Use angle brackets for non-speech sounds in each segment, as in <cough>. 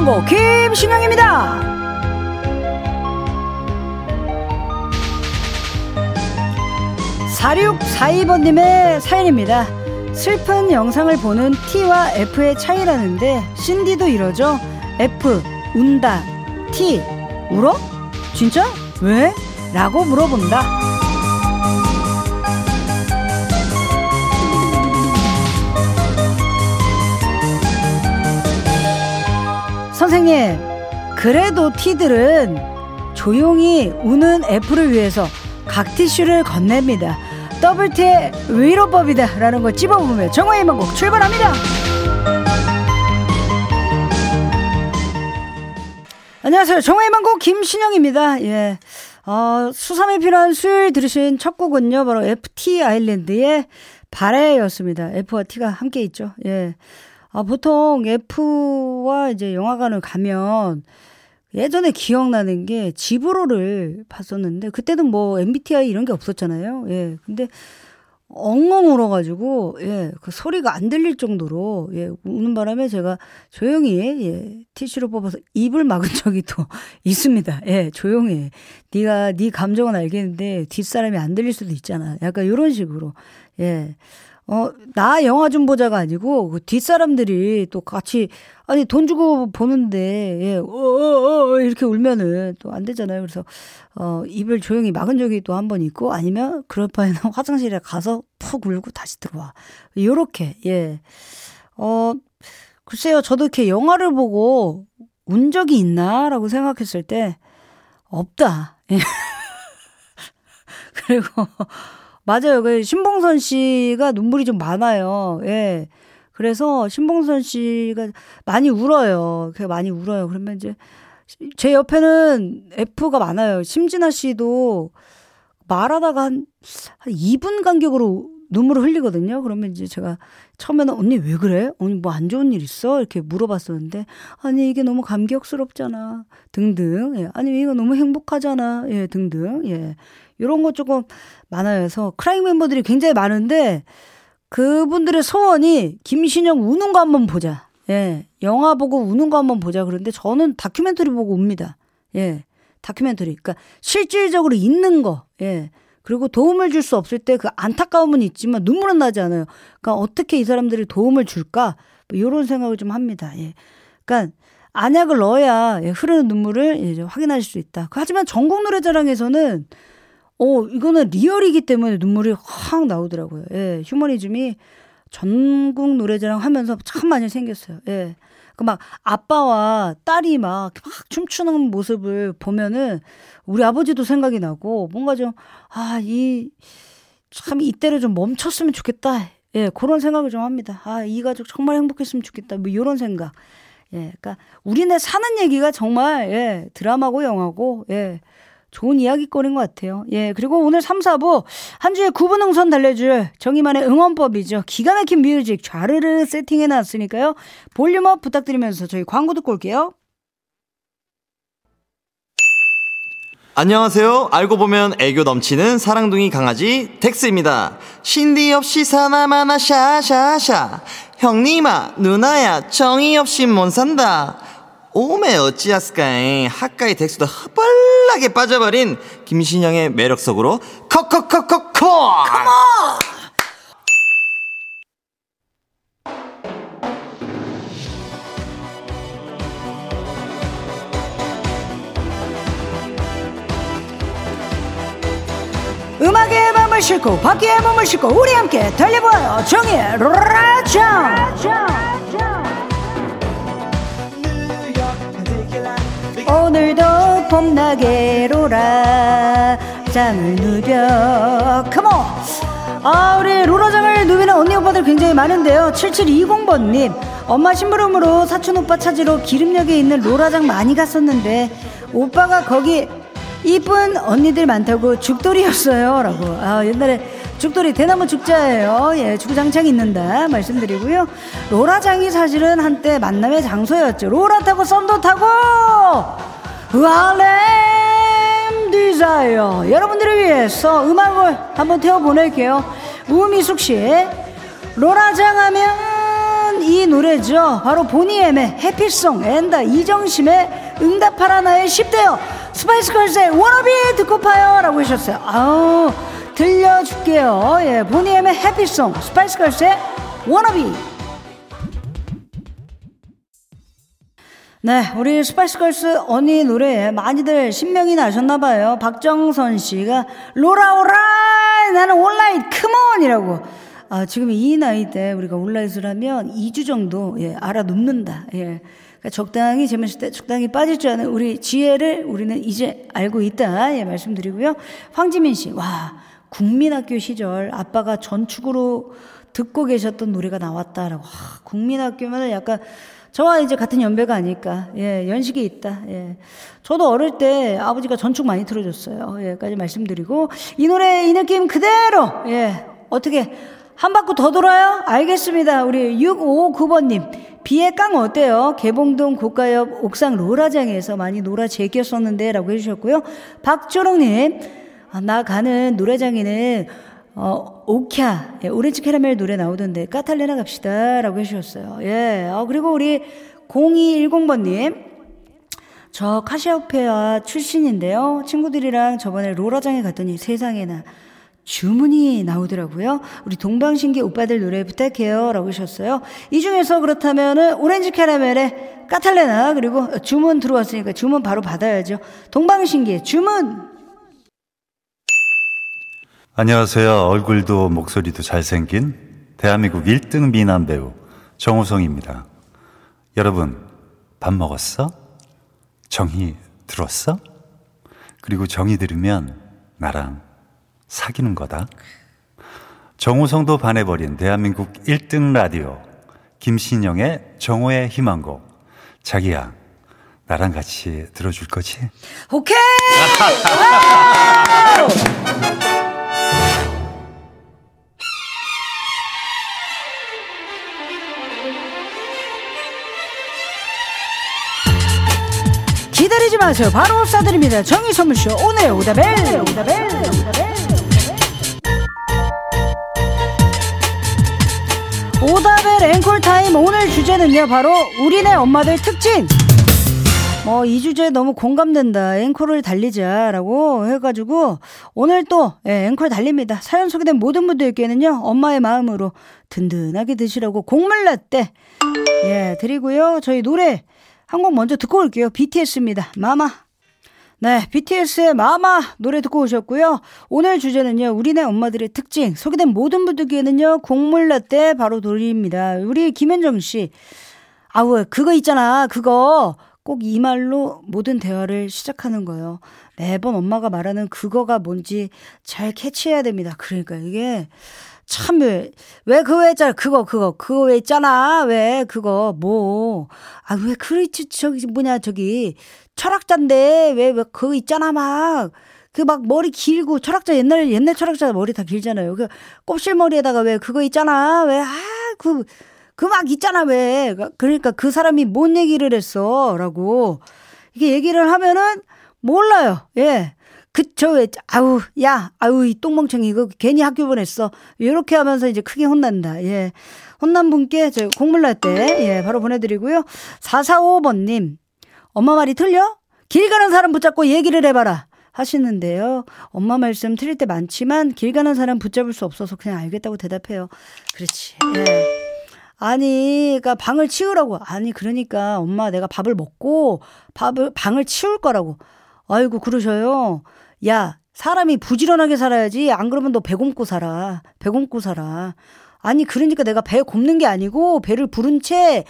희망고 김신영입니다. 4642번님의 사연입니다. 슬픈 영상을 보는 T와 F의 차이라는데, 신디도 이러죠? F, 운다. T, 울어? 진짜? 왜? 라고 물어본다. 선생님, 그래도 T들은 조용히 우는 F를 위해서 각 티슈를 건넵니다. 더블T의 위로법이다 라는 걸 찝어보며 정화의 만곡 출발합니다. 안녕하세요. 정화의 만곡 김신영입니다. 예. 어, 수삼에 필요한 수요일 들으신 첫 곡은요, 바로 FT 아일랜드의 바레였습니다. F와 T가 함께 있죠. 예. 아, 보통 F와 이제 영화관을 가면 예전에 기억나는 게 집으로를 봤었는데 그때는 뭐 MBTI 이런 게 없었잖아요. 예. 근데 엉엉 울어가지고 예 그 소리가 안 들릴 정도로 예 우는 바람에 제가 조용히 예 티슈를 뽑아서 입을 막은 적이 또 <laughs> 있습니다. 예 조용히 네가 네 감정은 알겠는데 뒷 사람이 안 들릴 수도 있잖아. 약간 이런 식으로 예 어, 나 영화 좀 보자가 아니고, 그 뒷사람들이 또 같이, 아니, 돈 주고 보는데, 예, 어, 어, 어, 이렇게 울면은 또 안 되잖아요. 그래서, 어, 입을 조용히 막은 적이 또 한 번 있고, 아니면, 그럴 바에는 <laughs> 화장실에 가서 푹 울고 다시 들어와. 요렇게, 예. 어, 글쎄요, 저도 이렇게 영화를 보고 운 적이 있나라고 생각했을 때, 없다. 예. <laughs> 그리고, 맞아요. 그 신봉선 씨가 눈물이 좀 많아요. 예. 그래서 신봉선 씨가 많이 울어요. 그 많이 울어요. 그러면 이제 제 옆에는 F가 많아요. 심진아 씨도 말하다가 한, 한 2분 간격으로 눈물을 흘리거든요. 그러면 이제 제가 처음에는 언니 왜 그래? 언니 뭐 안 좋은 일 있어? 이렇게 물어봤었는데 아니 이게 너무 감격스럽잖아. 등등. 예. 아니 이거 너무 행복하잖아. 예, 등등. 예. 요런 거 조금 많아요. 그래서 크라잉 멤버들이 굉장히 많은데 그분들의 소원이 김신영 우는 거 한번 보자. 예. 영화 보고 우는 거 한번 보자. 그런데 저는 다큐멘터리 보고 웁니다. 예. 다큐멘터리. 그러니까 실질적으로 있는 거. 예. 그리고 도움을 줄 수 없을 때 그 안타까움은 있지만 눈물은 나지 않아요. 그러니까 어떻게 이 사람들이 도움을 줄까? 뭐 이런 생각을 좀 합니다. 예. 그러니까 안약을 넣어야 예, 흐르는 눈물을 이제 확인하실 수 있다. 하지만 전국 노래자랑에서는 어, 이거는 리얼이기 때문에 눈물이 확 나오더라고요. 예, 휴머니즘이 전국 노래자랑 하면서 참 많이 생겼어요. 예. 그 막 아빠와 딸이 막, 막 춤추는 모습을 보면은 우리 아버지도 생각이 나고 뭔가 좀, 아, 이, 참 이때를 좀 멈췄으면 좋겠다. 예, 그런 생각을 좀 합니다. 아, 이 가족 정말 행복했으면 좋겠다. 뭐 이런 생각. 예, 그러니까 우리네 사는 얘기가 정말 예, 드라마고 영화고 예. 좋은 이야기거리인 것 같아요. 예, 그리고 오늘 3, 4부 한 주에 9분 응선 달래줄 정의만의 응원법이죠. 기가 막힌 music 좌르르 세팅해 놨으니까요. volume up 부탁드리면서 저희 광고 듣고 올게요. 안녕하세요. 알고 보면 애교 넘치는 사랑둥이 강아지 덱스입니다. 신디 없이 사나 마나 샤샤샤. 형님아, 누나야, 정이 없이 못 산다. 오메 어찌하스까이 하까이 덱스도 허벌나게 빠져버린 김신영의 매력 속으로 콕콕콕콕콕 컴온 음악에 마음을 싣고 바퀴에 몸을 싣고 우리 함께 달려봐요. 정의 라장 오늘도 봄나게 로라. 장을 누벼 컴온 아 우리 로라장을 누비는 언니 오빠들 굉장히 많은데요. 7720번님. 엄마 심부름으로 사촌 오빠 찾으러 기름역에 있는 로라장 많이 갔었는데 오빠가 거기 이쁜 언니들 많다고 죽돌이였어요. 라고. 아 옛날에 죽돌이 대나무 죽자예요 예 주구장창 있는다 말씀드리고요 로라장이 사실은 한때 만남의 장소였죠 로라 타고 썸도 타고 와렘 desire 여러분들을 위해서 음악을 한번 태워 보낼게요 우미숙 씨 로라장 하면 이 노래죠. 바로 보니엠의 Happy Song 앤다 이정심의 응답하라 나의 10대요. 스파이스걸스의 워너비 듣고 파요 라고 하셨어요. 아우 들려줄게요. 예, 보니엠의 Happy Song 스파이스걸스의 워너비 네, 우리 스파이스걸스 언니 노래에 많이들 신명이 나셨나봐요. 박정선 씨가 로라 오라 나는 all night come on이라고. 아, 지금 이 나이 때 우리가 온라인을 하면 2주 정도 예, 앓아눕는다. 예. 그러니까 적당히 재밌을 때 적당히 빠질 줄 아는 우리 지혜를 우리는 이제 알고 있다. 예, 말씀드리고요. 황지민 씨, 와, 국민학교 시절 아빠가 전축으로 듣고 계셨던 노래가 나왔다라고. 와, 국민학교면 약간 저와 이제 같은 연배가 아닐까. 예, 연식이 있다. 예. 저도 어릴 때 아버지가 전축 많이 틀어줬어요. 예,까지 말씀드리고. 이 노래, 이 느낌 그대로, 예, 어떻게, 한 바퀴 더 돌아요? 알겠습니다. 우리 659번님. 비의 깡 어때요? 개봉동 고가역 옥상 로라장에서 많이 놀아 제꼈었는데 라고 해주셨고요. 박조롱님. 아, 나 가는 노래장에는 어, 오캬, 예, 오렌지 캐러멜 노래 나오던데, 까탈레나 갑시다. 라고 해주셨어요. 예. 어, 그리고 우리 0210번님. 저 카시오페아 출신인데요. 친구들이랑 저번에 로라장에 갔더니 세상에나 주문이 나오더라고요. 우리 동방신기 오빠들 노래 부탁해요. 라고 하셨어요. 이 중에서 그렇다면은 오렌지 캐러멜에 까탈레나 그리고 주문 들어왔으니까 주문 바로 받아야죠. 동방신기 주문! 안녕하세요. 얼굴도 목소리도 잘생긴 대한민국 1등 미남 배우 정우성입니다. 여러분, 밥 먹었어? 정이 들었어? 그리고 정이 들으면 나랑 사귀는 거다. 정우성도 반해버린 대한민국 1등 라디오 김신영의 정오의 희망곡 자기야 나랑 같이 들어줄 거지? 오케이! <laughs> 기다리지 마세요. 바로 쏴드립니다. 정의 선물쇼. 오늘의 오다벨 오다벨 오다벨 오다벨 앵콜 타임. 오늘 주제는요. 바로 우리네 엄마들 특징. 뭐 이 주제 너무 공감된다. 앵콜을 달리자라고 해가지고 오늘 또 예, 앵콜 달립니다 사연 소개된 모든 분들께는요 엄마의 마음으로 든든하게 드시라고 곡물 라떼 예 드리고요 저희 노래 한 곡 먼저 듣고 올게요 BTS입니다 마마 네, BTS의 마마 노래 듣고 오셨고요. 오늘 주제는요, 우리네 엄마들의 특징. 소개된 모든 분들께는요, 곡물 라떼 바로 돌립니다. 우리 김현정 씨. 아우, 그거 있잖아. 그거. 꼭 이 말로 모든 대화를 시작하는 거예요. 매번 엄마가 말하는 그거가 뭔지 잘 캐치해야 됩니다. 그러니까 이게 참, 왜, 왜 그거 했잖아. 그거, 그거, 그거 왜 있잖아. 왜, 그거, 뭐. 아, 왜, 그렇지, 저기, 뭐냐, 저기, 철학자인데, 왜, 왜, 그거 있잖아, 막. 그 막 머리 길고, 철학자, 옛날, 옛날 철학자 머리 다 길잖아요. 그 곱실머리에다가 왜, 그거 있잖아. 왜, 아, 그, 그 막 있잖아, 왜. 그러니까 그 사람이 뭔 얘기를 했어. 라고. 이게 얘기를 하면은, 몰라요. 예. 그, 저, 왜, 아우, 야, 아우, 이 똥멍청이, 이거 괜히 학교 보냈어. 이렇게 하면서 이제 크게 혼난다. 예. 혼난 분께 저 곡물날 때, 예, 바로 보내드리고요. 445번님, 엄마 말이 틀려? 길 가는 사람 붙잡고 얘기를 해봐라. 하시는데요. 엄마 말씀 틀릴 때 많지만 길 가는 사람 붙잡을 수 없어서 그냥 알겠다고 대답해요. 그렇지. 예. 아니, 그니까 방을 치우라고. 아니, 그러니까 엄마 내가 밥을 먹고 밥을, 방을 치울 거라고. 아이고, 그러셔요. 야, 사람이 부지런하게 살아야지. 안 그러면 너 배 곰고 살아. 배 곰고 살아. 아니, 그러니까 내가 배 곰는 게 아니고 배를 부른 채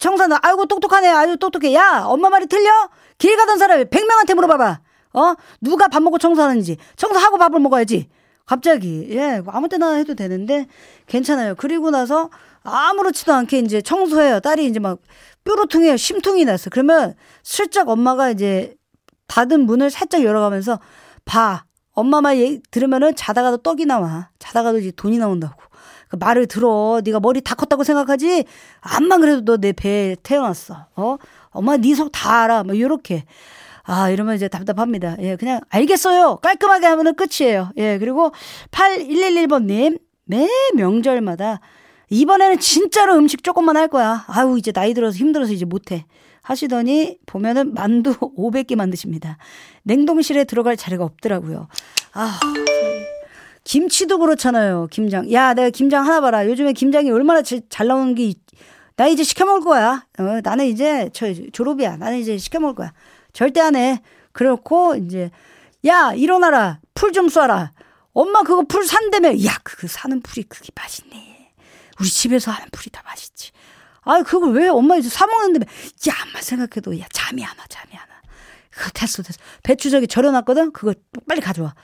청소는 아이고 똑똑하네. 아유 똑똑해. 야, 엄마 말이 틀려? 길 가던 사람이 100명한테 물어봐봐. 어? 누가 밥 먹고 청소하는지. 청소하고 밥을 먹어야지. 갑자기. 예, 아무 때나 해도 되는데 괜찮아요. 그리고 나서 아무렇지도 않게 이제 청소해요. 딸이 이제 막 뾰로통해요. 심통이 났어. 그러면 슬쩍 엄마가 이제 닫은 문을 살짝 열어가면서 봐. 엄마 말 얘기 들으면은 자다가도 떡이 나와. 자다가도 이제 돈이 나온다고. 그 말을 들어. 네가 머리 다 컸다고 생각하지? 암만 그래도 너 내 배에 태어났어. 어? 엄마 네 속 다 알아. 뭐 요렇게. 아, 이러면 이제 답답합니다. 예, 그냥 알겠어요. 깔끔하게 하면은 끝이에요. 예, 그리고 8111번님. 매 명절마다 이번에는 진짜로 음식 조금만 할 거야. 아유, 이제 나이 들어서 힘들어서 이제 못해. 하시더니 보면은 만두 <laughs> 500개 만드십니다. 냉동실에 들어갈 자리가 없더라고요. 아, 김치도 그렇잖아요. 김장. 야, 내가 김장 하나 봐라. 요즘에 김장이 얼마나 잘 나오는 게, 나 이제 시켜 먹을 거야. 어, 나는 이제 저 졸업이야. 나는 이제 시켜 먹을 거야. 절대 안 해. 그렇고 이제 야 일어나라. 풀 좀 쏴라. 엄마 그거 풀 산다며. 야, 그거 사는 풀이 그게 맛있네. 우리 집에서 하는 풀이 다 맛있지. 아, 그걸 왜 엄마 이제 사 먹는데? 야, 엄마 생각해도 야 잠이 안 와, 잠이 안 와. 그거 됐어, 됐어. 배추 저기 절여놨거든. 그거 빨리 가져와.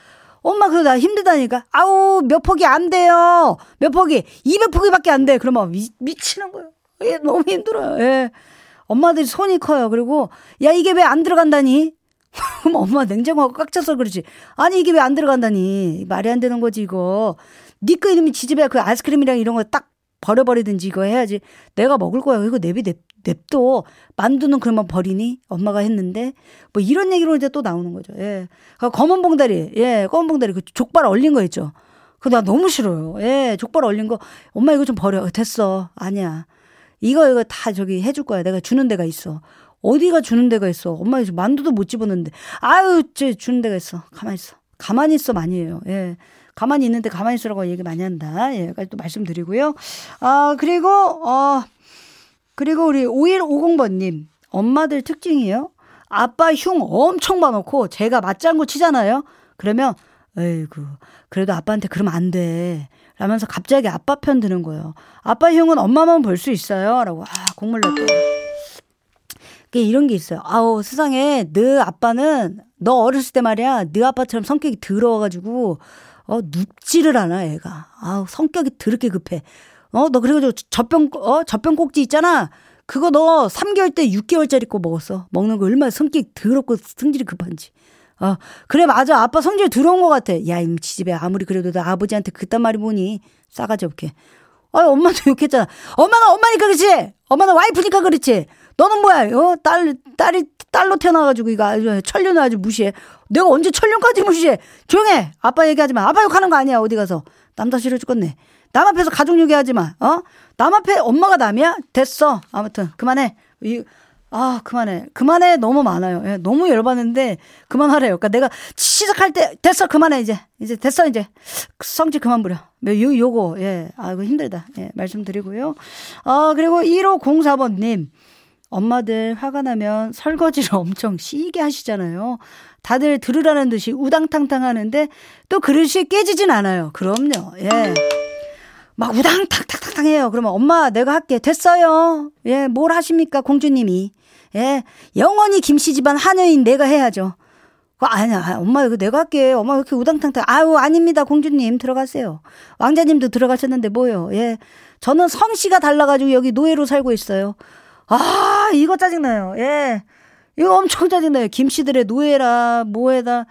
엄마 그거 나 힘들다니까. 아우 몇 폭이 안 돼요. 몇 폭이 200폭이밖에 안 돼. 그러면 미, 미치는 거예요. 예, 너무 힘들어요. 예. 엄마들이 손이 커요. 그리고 야 이게 왜 안 들어간다니? <laughs> 그럼 엄마 냉장고가 꽉 차서 그러지. 아니 이게 왜 안 들어간다니? 말이 안 되는 거지 이거. 니꺼 이름이 지집에 그 아이스크림이랑 이런 거 딱 버려버리든지 이거 해야지. 내가 먹을 거야. 이거 내비 냅, 냅둬. 만두는 그러면 버리니? 엄마가 했는데. 뭐 이런 얘기로 이제 또 나오는 거죠. 예. 그 검은 봉다리. 예, 검은 봉다리. 그 족발 얼린 거 있죠. 그거 나 너무 싫어요. 예, 족발 얼린 거. 엄마 이거 좀 버려. 됐어. 아니야. 이거 이거 다 저기 해줄 거야. 내가 주는 데가 있어. 어디가 주는 데가 있어. 엄마 이제 만두도 못 집었는데. 아유, 쟤 주는 데가 있어. 가만히 있어. 가만히 있어 많이 해요. 예. 가만히 있는데 가만히 있으라고 얘기 많이 한다. 예, 까지 또 말씀드리고요. 아, 그리고, 어, 그리고 우리 5150번님. 엄마들 특징이에요. 아빠 흉 엄청 많놓고 제가 맞장구 치잖아요. 그러면, 에이구, 그래도 아빠한테 그러면 안 돼. 라면서 갑자기 아빠 편 드는 거예요. 아빠 흉은 엄마만 볼 수 있어요. 라고, 아, 공물 냈대. 이런 게 있어요. 아우, 세상에, 너 아빠는, 너 어렸을 때 말이야, 너 아빠처럼 성격이 더러워가지고, 어, 눕지를 않아, 애가. 아우, 성격이 더럽게 급해. 어, 너 그래가지고 젖병, 어, 젖병 꼭지 있잖아. 그거 너 3개월 때 6개월짜리 거 먹었어. 먹는 거 얼마나 성격이 더럽고 성질이 급한지. 어, 그래, 맞아. 아빠 성질 더러운 것 같아. 야, 임치집에 아무리 그래도 나 아버지한테 그딴 말이 뭐니? 싸가지 없게. 아, 엄마도 욕했잖아. 엄마는 엄마니까 그렇지. 엄마는 와이프니까 그렇지. 너는 뭐야? 어, 딸, 딸이 딸로 태어나가지고 이거 아주 천년을 아주 무시해. 내가 언제 천년까지 무시해? 조용해. 아빠 얘기하지 마. 아빠 욕하는 거 아니야. 어디 가서. 남자 싫어 죽겠네. 남 앞에서 가족 얘기하지 마. 어? 남 앞에 엄마가 남이야? 됐어. 아무튼 그만해. 이, 아, 그만해. 그만해. 너무 많아요. 예, 너무 열받는데 그만하래요. 그러니까 내가 시작할 때 됐어. 그만해 이제. 이제 됐어 이제. 성질 그만 부려. 요 요거 예. 아, 이거 힘들다. 예, 말씀드리고요. 아, 그리고 1504번 님. 엄마들 화가 나면 설거지를 <laughs> 엄청 시게 하시잖아요. 다들 들으라는 듯이 우당탕탕 하는데 또 그릇이 깨지진 않아요. 그럼요. 예. 막 우당탕탕탕 해요. 그러면 엄마 내가 할게. 됐어요. 예, 뭘 하십니까 공주님이. 예, 영원히 김씨 집안 하녀인 내가 해야죠. 그 아니야, 엄마 이거 내가 할게. 엄마 이렇게 우당탕탕. 아유 아닙니다 공주님 들어가세요. 왕자님도 들어가셨는데 뭐요? 예, 저는 성씨가 달라가지고 여기 노예로 살고 있어요. 아, 이거 짜증나요. 예. 이거 엄청 짜증나요. 김씨들의 노예라, 뭐에다.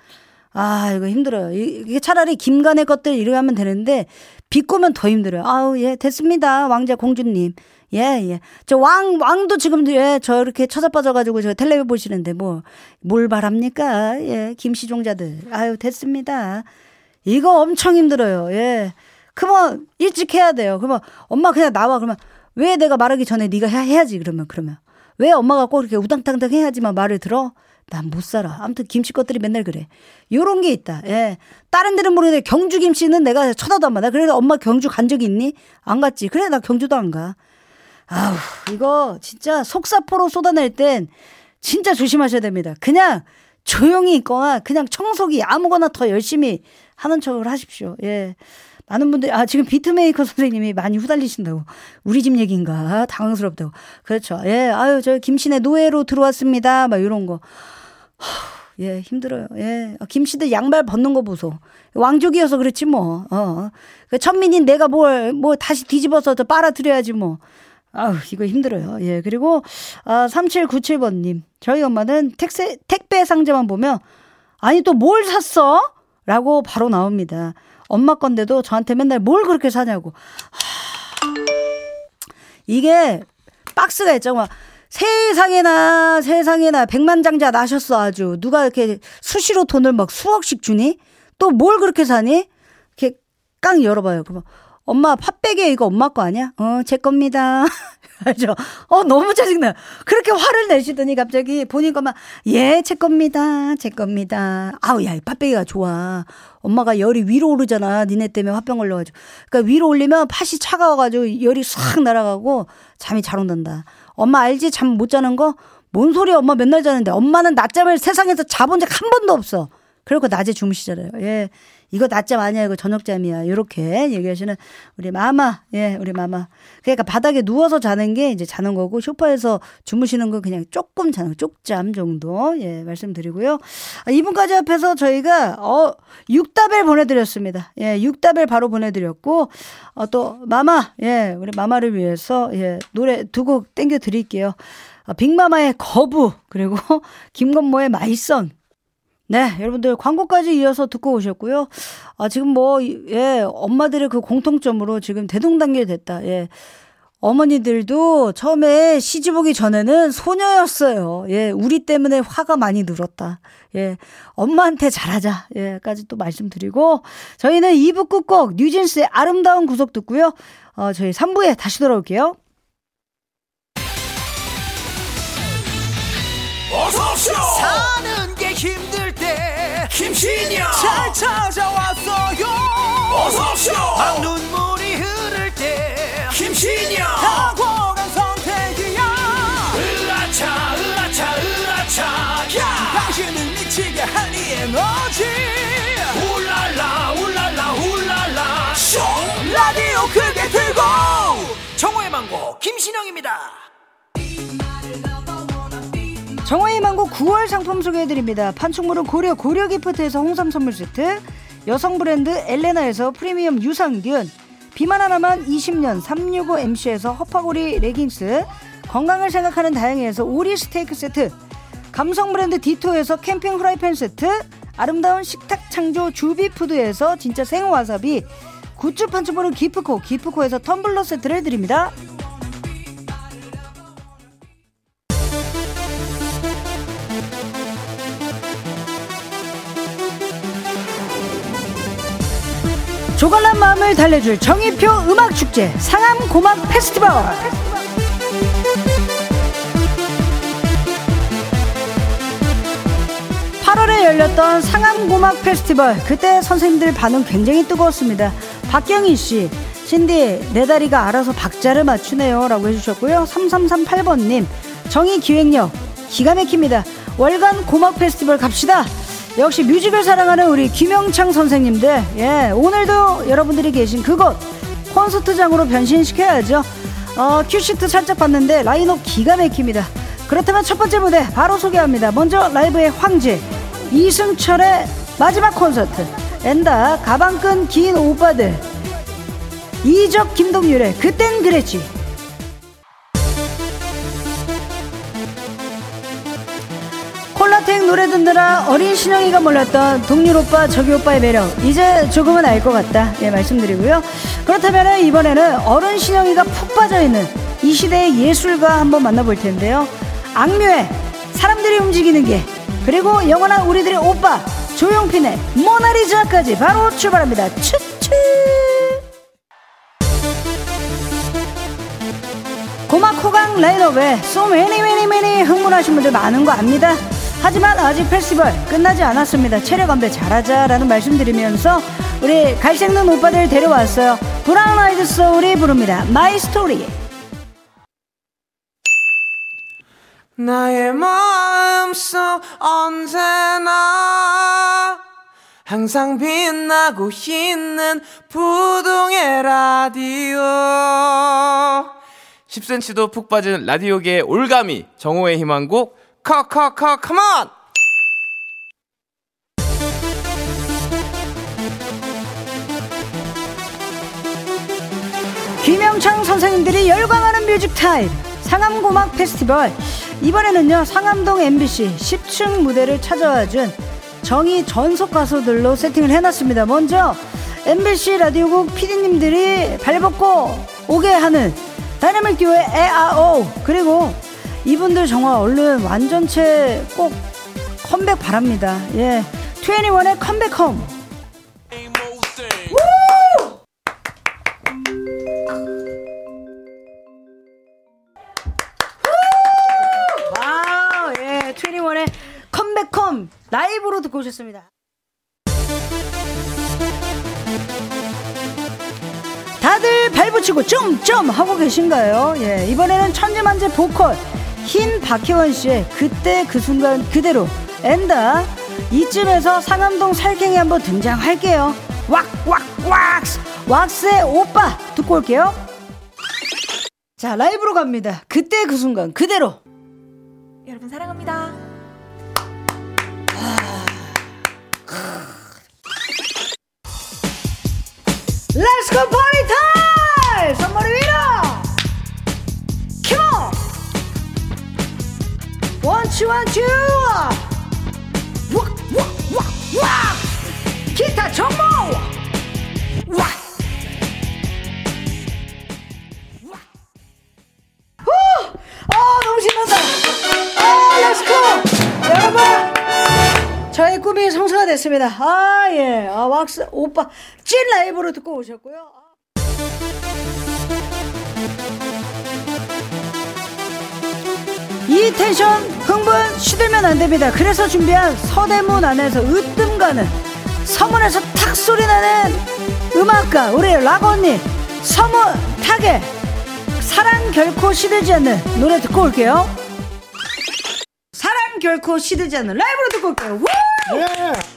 아, 이거 힘들어요. 이게 차라리 김간의 것들 이렇게 하면 되는데, 비꼬면 더 힘들어요. 아우, 예, 됐습니다. 왕자 공주님. 예, 예. 저 왕, 왕도 지금, 예, 저 이렇게 쳐자빠져가지고 저 텔레비 보시는데 뭐, 뭘 바랍니까? 예, 김씨 종자들. 아유, 됐습니다. 이거 엄청 힘들어요. 예. 그러면 일찍 해야 돼요. 그러면 엄마 그냥 나와. 그러면 왜 내가 말하기 전에 네가 해야지 그러면 그러면 왜 엄마가 꼭 이렇게 우당탕탕 해야지만 말을 들어? 난 못 살아. 아무튼 김치 것들이 맨날 그래. 요런 게 있다. 예. 다른 데는 모르는데 경주 김치는 내가 쳐다도 안 봐. 나 그래 엄마 경주 간적 있니? 안 갔지. 그래 나 경주도 안 가. 아우 이거 진짜 속사포로 쏟아낼 땐 진짜 조심하셔야 됩니다. 그냥 조용히 있거나 그냥 청소기 아무거나 더 열심히 하는 척을 하십시오. 예. 많은 분들이, 아, 지금 비트메이커 선생님이 많이 후달리신다고. 우리 집 얘기인가? 당황스럽다고. 그렇죠. 예, 아유, 저 김씨네 노예로 들어왔습니다. 막 이런 거. 예, 힘들어요. 예. 아, 김씨들 양말 벗는 거 보소. 왕족이어서 그렇지 뭐. 어. 그 천민인 내가 뭘, 뭐 다시 뒤집어서 더 빨아들여야지 뭐. 아우, 이거 힘들어요. 예. 그리고, 아, 3797번님. 저희 엄마는 택세, 택배 상자만 보면, 아니, 또 뭘 샀어? 라고 바로 나옵니다. 엄마 건데도 저한테 맨날 뭘 그렇게 사냐고. 하... 이게 박스가 있죠. 막 세상에나 세상에나 백만장자 나셨어 아주 누가 이렇게 수시로 돈을 막 수억씩 주니 또 뭘 그렇게 사니 이렇게 깡 열어봐요. 그러면 엄마 팥베개 이거 엄마 거 아니야? 어, 제 겁니다. <laughs> <laughs> 알죠? 어, 너무 짜증나. 그렇게 화를 내시더니 갑자기 본인 것만, 예, 제 겁니다. 제 겁니다. 아우, 야, 이 팥배기가 좋아. 엄마가 열이 위로 오르잖아. 니네 때문에 화병 걸려가지고. 그러니까 위로 올리면 팥이 차가워가지고 열이 싹 날아가고 잠이 잘 온단다. 엄마 알지? 잠 못 자는 거? 뭔 소리야? 엄마 맨날 자는데. 엄마는 낮잠을 세상에서 자본 적 한 번도 없어. 그리고 낮에 주무시잖아요. 예. 이거 낮잠 아니야, 이거 저녁잠이야. 이렇게 얘기하시는 우리 마마, 예, 우리 마마. 그러니까 바닥에 누워서 자는 게 이제 자는 거고, 소파에서 주무시는 거 그냥 조금 자는, 쪽잠 정도, 예, 말씀드리고요. 아, 이분까지 앞에서 저희가, 어, 육답을 보내드렸습니다. 예, 육답을 바로 보내드렸고, 어, 또, 마마, 예, 우리 마마를 위해서, 예, 노래 두 곡 땡겨 드릴게요. 아, 빅마마의 거부, 그리고 <laughs> 김건모의 마이선, 네, 여러분들 광고까지 이어서 듣고 오셨고요. 아, 지금 뭐, 예, 엄마들의 그 공통점으로 지금 대동단계 됐다. 예. 어머니들도 처음에 시집 오기 전에는 소녀였어요. 예, 우리 때문에 화가 많이 늘었다. 예, 엄마한테 잘하자. 예, 까지 또 말씀드리고, 저희는 2부 끝곡 뉴진스의 아름다운 구속 듣고요. 어, 저희 3부에 다시 돌아올게요. 때 김신영! 잘 찾아왔어요 어서오쇼! 막 눈물이 흐를 때 김신영! 탁월한 선택이야 으라차 으라차 으라차 야! 당신을 미치게 한이 에너지 울랄라 울랄라 울랄라 쇼! 라디오 크게 틀고 정호의 망고 김신영입니다 정오의 희망곡 9월 상품 소개해드립니다. 판촉물은 고려 고려 기프트에서 홍삼 선물 세트, 여성 브랜드 엘레나에서 프리미엄 유산균, 비만 하나만 20년 365MC에서 허파고리 레깅스, 건강을 생각하는 다향에서 오리 스테이크 세트, 감성 브랜드 디토에서 캠핑 후라이팬 세트, 아름다운 식탁 창조 주비푸드에서 진짜 생와사비, 굿즈 판촉물은 기프코, 기프코에서 텀블러 세트를 드립니다. 조갈란 마음을 달래줄 정의표 음악축제 상암 고막 페스티벌. 8월에 열렸던 상암 고막 페스티벌 그때 선생님들 반응 굉장히 뜨거웠습니다. 박경희 씨 신디 내 다리가 알아서 박자를 맞추네요 라고 해주셨고요. 3338번님 정의 기획력 기가 막힙니다. 월간 고막 페스티벌 갑시다 역시 music을 사랑하는 우리 김영창 선생님들 예 오늘도 여러분들이 계신 그곳 콘서트장으로 변신시켜야죠. 어 큐시트 살짝 봤는데 라인업 기가 막힙니다. 그렇다면 첫 번째 무대 바로 소개합니다. 먼저 라이브의 황제 이승철의 마지막 콘서트. and the 가방끈 긴 오빠들. 이적 김동률의 그땐 그랬지 콜라텍 노래 듣느라 어린 신영이가 몰랐던 동률 오빠 저기 오빠의 매력. 이제 조금은 알 것 같다. 예 말씀드리고요. 그렇다면 이번에는 어른 신영이가 푹 빠져 있는 이 시대의 예술가 한번 만나볼 텐데요. 악뮤의 사람들이 움직이는 게. 그리고 영원한 우리들의 오빠 조용필의 모나리자까지 바로 출발합니다. 추추 고막 호강 라인업에 so many many many 흥분하신 분들 많은 거 압니다 하지만 아직 페스티벌 끝나지 않았습니다. 체력 안배 잘하자라는 말씀드리면서 우리 갈색 눈 오빠들 데려왔어요. 브라운 아이드 소울이 부릅니다. My Story. 나의 마음속 언제나 항상 빛나고 있는 부동의 라디오 10cm도 푹 빠진 라디오계의 올가미 정오의 희망곡 커커커 come on 김영창 선생님들이 열광하는 music time 상암 고막 페스티벌 이번에는요 상암동 MBC 10층 무대를 찾아와준 정의 전속 가수들로 세팅을 해놨습니다. 먼저 MBC 라디오국 PD님들이 발벗고 오게 하는 다이나믹 듀오의 AEAO 그리고 이분들 정말 얼른 완전체 꼭 컴백 바랍니다. 예. 2NE1의 Come Back Home. 컴백홈 라이브로 듣고 오셨습니다. 다들 발붙이고 쫌쫌 하고 계신가요? 예, 이번에는 천지만재 보컬 흰 박혜원 씨의 그때 그 순간 그대로 엔다 이쯤에서 상암동 살갱이 한번 등장할게요. 왁왁 왁스 왁스의 오빠 듣고 올게요. 자 라이브로 갑니다. 그때 그 순간 그대로. 여러분 사랑합니다. Let's go party time! One, two, one, two! 와, 와, 와, 와! 기타 정모! 와! 와! 후! 아, 너무 신난다! 아, go! 여러분! 저의 꿈이 성사가 됐습니다. 아, 예. 아, 왁스 오빠 찐 라이브로 듣고 오셨고요. 이 텐션 흥분 시들면 안 됩니다. 그래서 준비한 서대문 안에서 으뜸 가는 서문에서 탁 소리 나는 음악가 우리 락 언니 서문 탁의 사랑 결코 시들지 않는 노래 듣고 올게요. 사랑 결코 시들지 않는 라이브로 듣고 올게요. 우!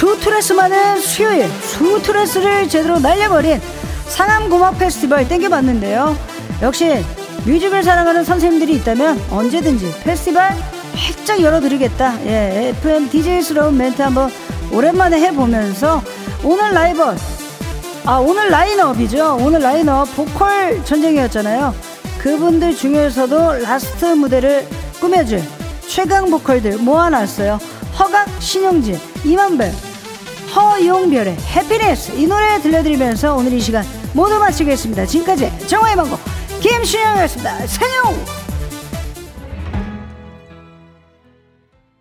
수트레스 많은 수요일 수트레스를 제대로 날려버린 상암고막 페스티벌 땡겨봤는데요. 역시 music을 사랑하는 선생님들이 있다면 언제든지 페스티벌 활짝 열어드리겠다. 예, FM DJ스러운 멘트 한번 오랜만에 해보면서 오늘 라이브 아 오늘 라인업이죠. 오늘 라인업 보컬 전쟁이었잖아요. 그분들 중에서도 last 무대를 꾸며줄 최강 보컬들 모아놨어요. 허각 신용재 임한별 허용별의 Happiness 이 노래 들려드리면서 오늘 이 시간 모두 마치겠습니다. 지금까지 정화의 방법 김신영이었습니다. 생용